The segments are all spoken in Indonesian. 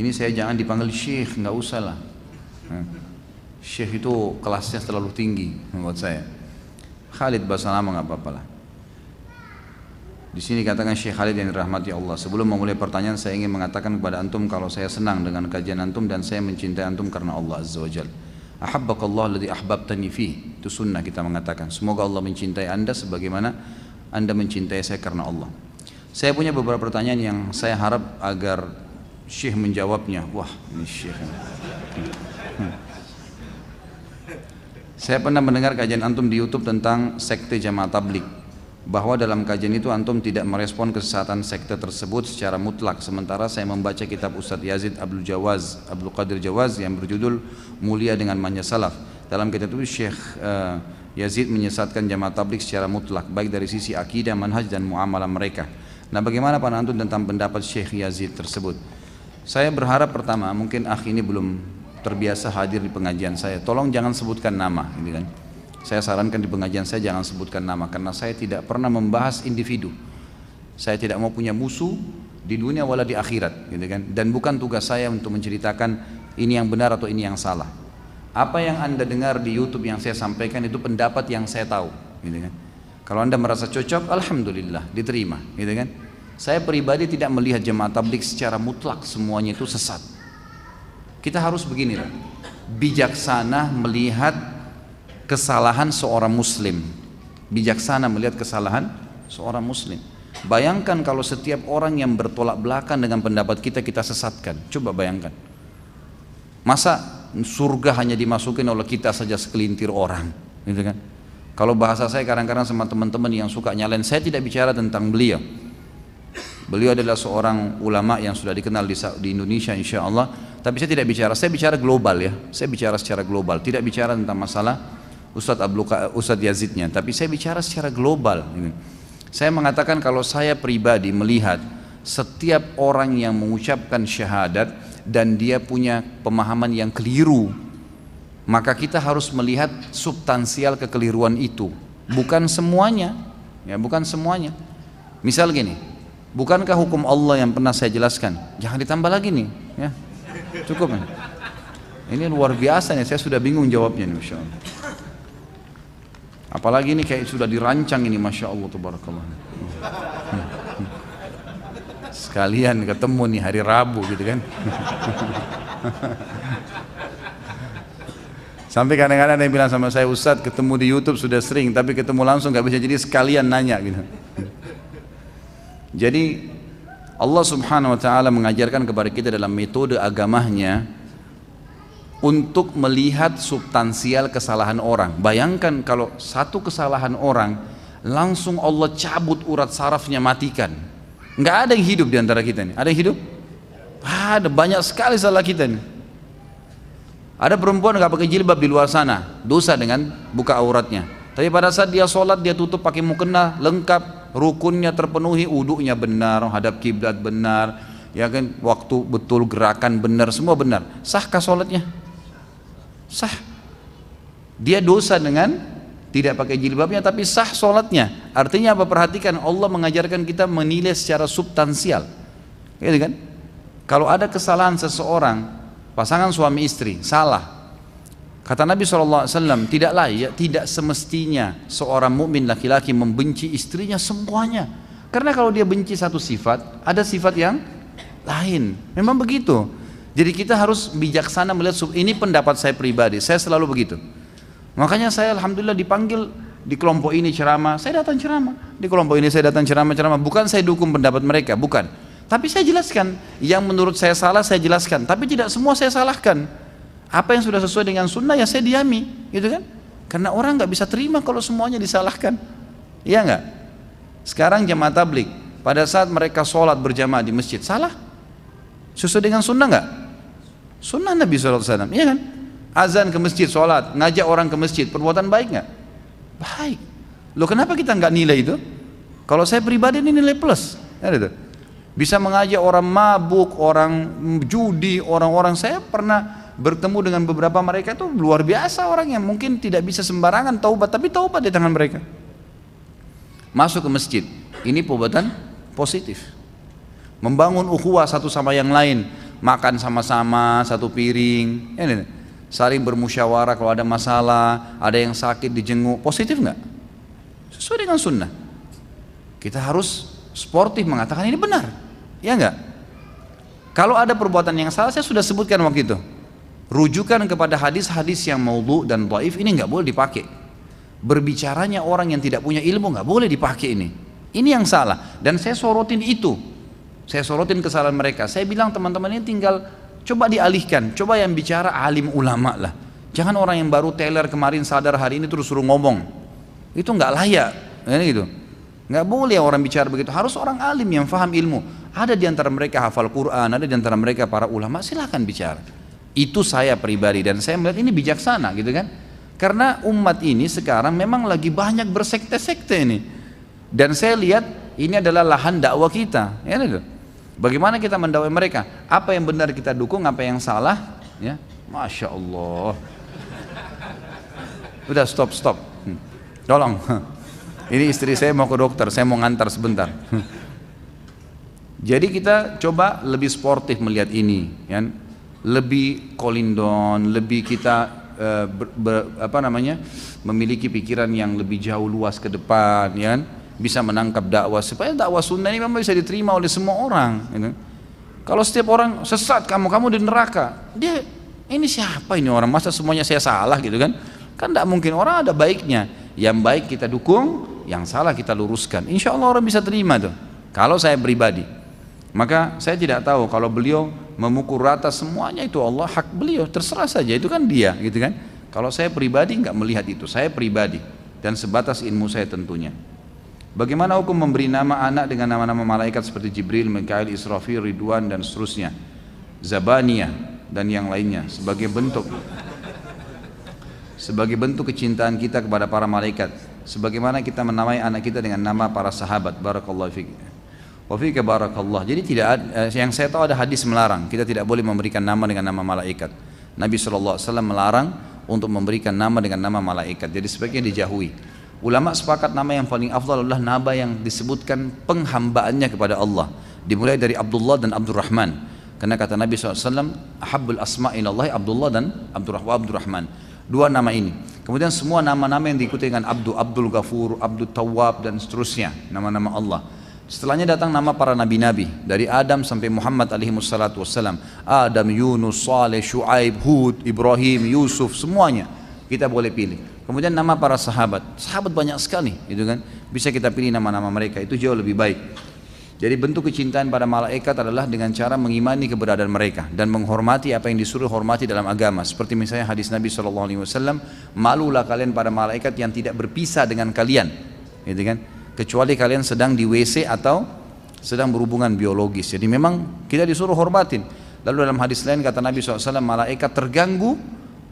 Ini saya jangan dipanggil syekh, nggak usah lah. Syekh itu kelasnya terlalu tinggi menurut saya. Khalid bahasa lama nggak apa-apa lah. Di sini katakan Syekh Khalid yang dirahmati Allah. Sebelum memulai pertanyaan saya ingin mengatakan kepada antum kalau saya senang dengan kajian antum dan saya mencintai antum karena Allah Azza wa Jal. Ahabbakallah alladhi ahbabtani fi. Itu sunnah kita mengatakan. Semoga Allah mencintai anda sebagaimana anda mencintai saya karena Allah. Saya punya beberapa pertanyaan yang saya harap agar Syekh menjawabnya. Wah, ini Syekh. Hmm. Saya pernah mendengar kajian antum di YouTube tentang sekte jamaah tablik bahwa dalam kajian itu antum tidak merespon kesesatan sekte tersebut secara mutlak sementara saya membaca kitab Ustadz Yazid Abdul Jawaz Abdul Qadir Jawaz yang berjudul Mulia dengan Manja Salaf dalam kitab itu Syekh uh, Yazid menyesatkan jamaah tablik secara mutlak baik dari sisi akidah, manhaj dan muamalah mereka nah bagaimana Pak antum tentang pendapat Syekh Yazid tersebut saya berharap pertama mungkin akh ini belum terbiasa hadir di pengajian saya tolong jangan sebutkan nama gitu kan saya sarankan di pengajian saya jangan sebutkan nama karena saya tidak pernah membahas individu. Saya tidak mau punya musuh di dunia wala di akhirat, gitu kan? Dan bukan tugas saya untuk menceritakan ini yang benar atau ini yang salah. Apa yang anda dengar di YouTube yang saya sampaikan itu pendapat yang saya tahu, gitu kan? Kalau anda merasa cocok, alhamdulillah diterima, gitu kan? Saya pribadi tidak melihat jemaah tablik secara mutlak semuanya itu sesat. Kita harus begini bijaksana melihat kesalahan seorang muslim. Bijaksana melihat kesalahan seorang muslim. Bayangkan kalau setiap orang yang bertolak belakang dengan pendapat kita kita sesatkan. Coba bayangkan. Masa surga hanya dimasukin oleh kita saja sekelintir orang gitu kan? Kalau bahasa saya kadang-kadang sama teman-teman yang suka nyalain saya tidak bicara tentang beliau beliau adalah seorang ulama yang sudah dikenal di, Indonesia insya Allah tapi saya tidak bicara saya bicara global ya. Saya bicara secara global. Tidak bicara tentang masalah Ustadz Abdul Ustadz Yazidnya, tapi saya bicara secara global. Saya mengatakan kalau saya pribadi melihat setiap orang yang mengucapkan syahadat dan dia punya pemahaman yang keliru, maka kita harus melihat substansial kekeliruan itu, bukan semuanya, ya bukan semuanya. Misal gini, bukankah hukum Allah yang pernah saya jelaskan? Jangan ditambah lagi nih, ya cukup. Ini luar biasa nih, saya sudah bingung jawabnya nih, Masya Allah. Apalagi ini kayak sudah dirancang ini Masya Allah Tabarakallah Sekalian ketemu nih hari Rabu gitu kan Sampai kadang-kadang ada yang bilang sama saya Ustadz ketemu di Youtube sudah sering Tapi ketemu langsung gak bisa jadi sekalian nanya gitu Jadi Allah subhanahu wa ta'ala mengajarkan kepada kita dalam metode agamanya untuk melihat substansial kesalahan orang. Bayangkan kalau satu kesalahan orang langsung Allah cabut urat sarafnya matikan. Nggak ada yang hidup di antara kita nih. Ada yang hidup? Ada banyak sekali salah kita nih. Ada perempuan nggak pakai jilbab di luar sana, dosa dengan buka auratnya. Tapi pada saat dia sholat dia tutup pakai mukena lengkap, rukunnya terpenuhi, uduknya benar, hadap kiblat benar, ya kan? Waktu betul gerakan benar semua benar. Sahkah sholatnya? sah. Dia dosa dengan tidak pakai jilbabnya tapi sah sholatnya. Artinya apa? Perhatikan Allah mengajarkan kita menilai secara substansial. Gitu kan? Kalau ada kesalahan seseorang pasangan suami istri salah kata Nabi SAW tidak layak tidak semestinya seorang mukmin laki-laki membenci istrinya semuanya karena kalau dia benci satu sifat ada sifat yang lain memang begitu jadi kita harus bijaksana melihat ini pendapat saya pribadi. Saya selalu begitu. Makanya saya alhamdulillah dipanggil di kelompok ini ceramah, saya datang ceramah. Di kelompok ini saya datang ceramah-ceramah. Bukan saya dukung pendapat mereka, bukan. Tapi saya jelaskan yang menurut saya salah saya jelaskan. Tapi tidak semua saya salahkan. Apa yang sudah sesuai dengan sunnah ya saya diami, gitu kan? Karena orang nggak bisa terima kalau semuanya disalahkan. Iya nggak? Sekarang jamaah tablik pada saat mereka sholat berjamaah di masjid salah Sesuai dengan sunnah nggak? Sunnah Nabi SAW, iya kan? Azan ke masjid, sholat, ngajak orang ke masjid, perbuatan baik nggak? Baik. Loh kenapa kita nggak nilai itu? Kalau saya pribadi ini nilai plus. Ya, gitu. Bisa mengajak orang mabuk, orang judi, orang-orang saya pernah bertemu dengan beberapa mereka itu luar biasa orang yang mungkin tidak bisa sembarangan taubat, tapi taubat di tangan mereka. Masuk ke masjid, ini perbuatan positif membangun ukhuwah satu sama yang lain, makan sama-sama satu piring, nih, saling bermusyawarah kalau ada masalah, ada yang sakit dijenguk, positif nggak? Sesuai dengan sunnah. Kita harus sportif mengatakan ini benar, ya enggak? Kalau ada perbuatan yang salah, saya sudah sebutkan waktu itu. Rujukan kepada hadis-hadis yang maudhu dan dhaif ini nggak boleh dipakai. Berbicaranya orang yang tidak punya ilmu nggak boleh dipakai ini. Ini yang salah dan saya sorotin itu. Saya sorotin kesalahan mereka. Saya bilang teman-teman ini tinggal coba dialihkan, coba yang bicara alim ulama lah. Jangan orang yang baru teler kemarin sadar hari ini terus suruh ngomong. Itu nggak layak, ya gitu. Nggak boleh orang bicara begitu. Harus orang alim yang faham ilmu. Ada di antara mereka hafal Quran, ada di antara mereka para ulama. Silahkan bicara. Itu saya pribadi dan saya melihat ini bijaksana gitu kan. Karena umat ini sekarang memang lagi banyak bersekte-sekte ini. Dan saya lihat ini adalah lahan dakwah kita. Ya, gitu. Bagaimana kita mendakwai mereka? Apa yang benar kita dukung, apa yang salah? Ya, masya Allah. Udah stop stop. Hmm. Tolong. Ini istri saya mau ke dokter, saya mau ngantar sebentar. Jadi kita coba lebih sportif melihat ini, ya. Lebih kolindon, lebih kita uh, ber, ber, apa namanya? memiliki pikiran yang lebih jauh luas ke depan, ya. Kan? bisa menangkap dakwah supaya dakwah sunnah ini memang bisa diterima oleh semua orang gitu. kalau setiap orang sesat kamu kamu di neraka dia ini siapa ini orang masa semuanya saya salah gitu kan kan tidak mungkin orang ada baiknya yang baik kita dukung yang salah kita luruskan insya Allah orang bisa terima tuh kalau saya pribadi maka saya tidak tahu kalau beliau memukul rata semuanya itu Allah hak beliau terserah saja itu kan dia gitu kan kalau saya pribadi nggak melihat itu saya pribadi dan sebatas ilmu saya tentunya Bagaimana hukum memberi nama anak dengan nama-nama malaikat seperti Jibril, Mikail, Israfil, Ridwan dan seterusnya, Zabaniyah dan yang lainnya sebagai bentuk sebagai bentuk kecintaan kita kepada para malaikat. Sebagaimana kita menamai anak kita dengan nama para sahabat. Barakallahu fiik. Wa fika barakallah. Jadi tidak ada, eh, yang saya tahu ada hadis melarang. Kita tidak boleh memberikan nama dengan nama malaikat. Nabi SAW melarang untuk memberikan nama dengan nama malaikat. Jadi sebaiknya dijauhi. Ulama sepakat nama yang paling afdal adalah nama yang disebutkan penghambaannya kepada Allah. Dimulai dari Abdullah dan Abdurrahman. Karena kata Nabi SAW, Ahabbul asma Allah Abdullah dan Abdurrahman. Dua nama ini. Kemudian semua nama-nama yang diikuti dengan Abdul, Abdul Ghafur, Abdul Tawab dan seterusnya. Nama-nama Allah. Setelahnya datang nama para nabi-nabi dari Adam sampai Muhammad alaihi wassalatu. Adam, Yunus, Saleh, Shu'aib, Hud, Ibrahim, Yusuf, semuanya kita boleh pilih. Kemudian nama para sahabat, sahabat banyak sekali, gitu kan? Bisa kita pilih nama-nama mereka, itu jauh lebih baik. Jadi bentuk kecintaan pada malaikat adalah dengan cara mengimani keberadaan mereka dan menghormati apa yang disuruh hormati dalam agama. Seperti misalnya hadis Nabi SAW, malulah kalian pada malaikat yang tidak berpisah dengan kalian, gitu kan? Kecuali kalian sedang di WC atau sedang berhubungan biologis. Jadi memang kita disuruh hormatin. Lalu dalam hadis lain kata Nabi SAW, malaikat terganggu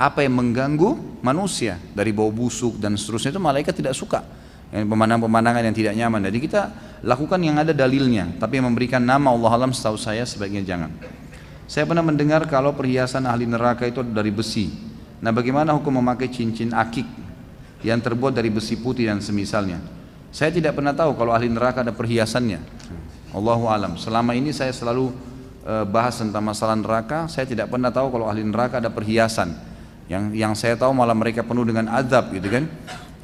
apa yang mengganggu manusia dari bau busuk dan seterusnya. Itu malaikat tidak suka. Pemandangan-pemandangan yang tidak nyaman. Jadi kita lakukan yang ada dalilnya tapi memberikan nama Allah alam setahu saya sebaiknya jangan. Saya pernah mendengar kalau perhiasan ahli neraka itu dari besi. Nah bagaimana hukum memakai cincin akik yang terbuat dari besi putih dan semisalnya saya tidak pernah tahu kalau ahli neraka ada perhiasannya. Allahu alam. Selama ini saya selalu eh, bahas tentang masalah neraka. Saya tidak pernah tahu kalau ahli neraka ada perhiasan. Yang yang saya tahu malah mereka penuh dengan azab gitu kan.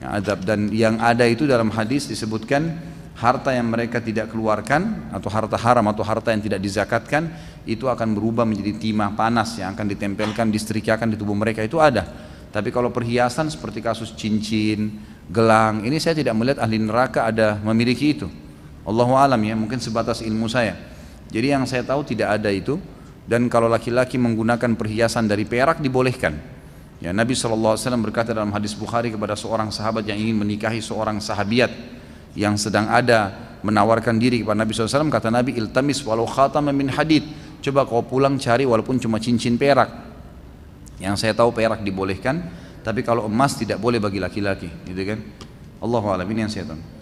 Azab. Dan yang ada itu dalam hadis disebutkan harta yang mereka tidak keluarkan atau harta haram atau harta yang tidak dizakatkan itu akan berubah menjadi timah panas yang akan ditempelkan disetrikakan di tubuh mereka. Itu ada. Tapi kalau perhiasan seperti kasus cincin, gelang, ini saya tidak melihat ahli neraka ada memiliki itu. Allahu alam ya, mungkin sebatas ilmu saya. Jadi yang saya tahu tidak ada itu dan kalau laki-laki menggunakan perhiasan dari perak dibolehkan. Ya, Nabi SAW berkata dalam hadis Bukhari kepada seorang sahabat yang ingin menikahi seorang sahabiat yang sedang ada menawarkan diri kepada Nabi SAW kata Nabi iltamis walau khatam min hadid coba kau pulang cari walaupun cuma cincin perak yang saya tahu perak dibolehkan tapi kalau emas tidak boleh bagi laki-laki gitu kan? Allahu alam ini yang saya tahu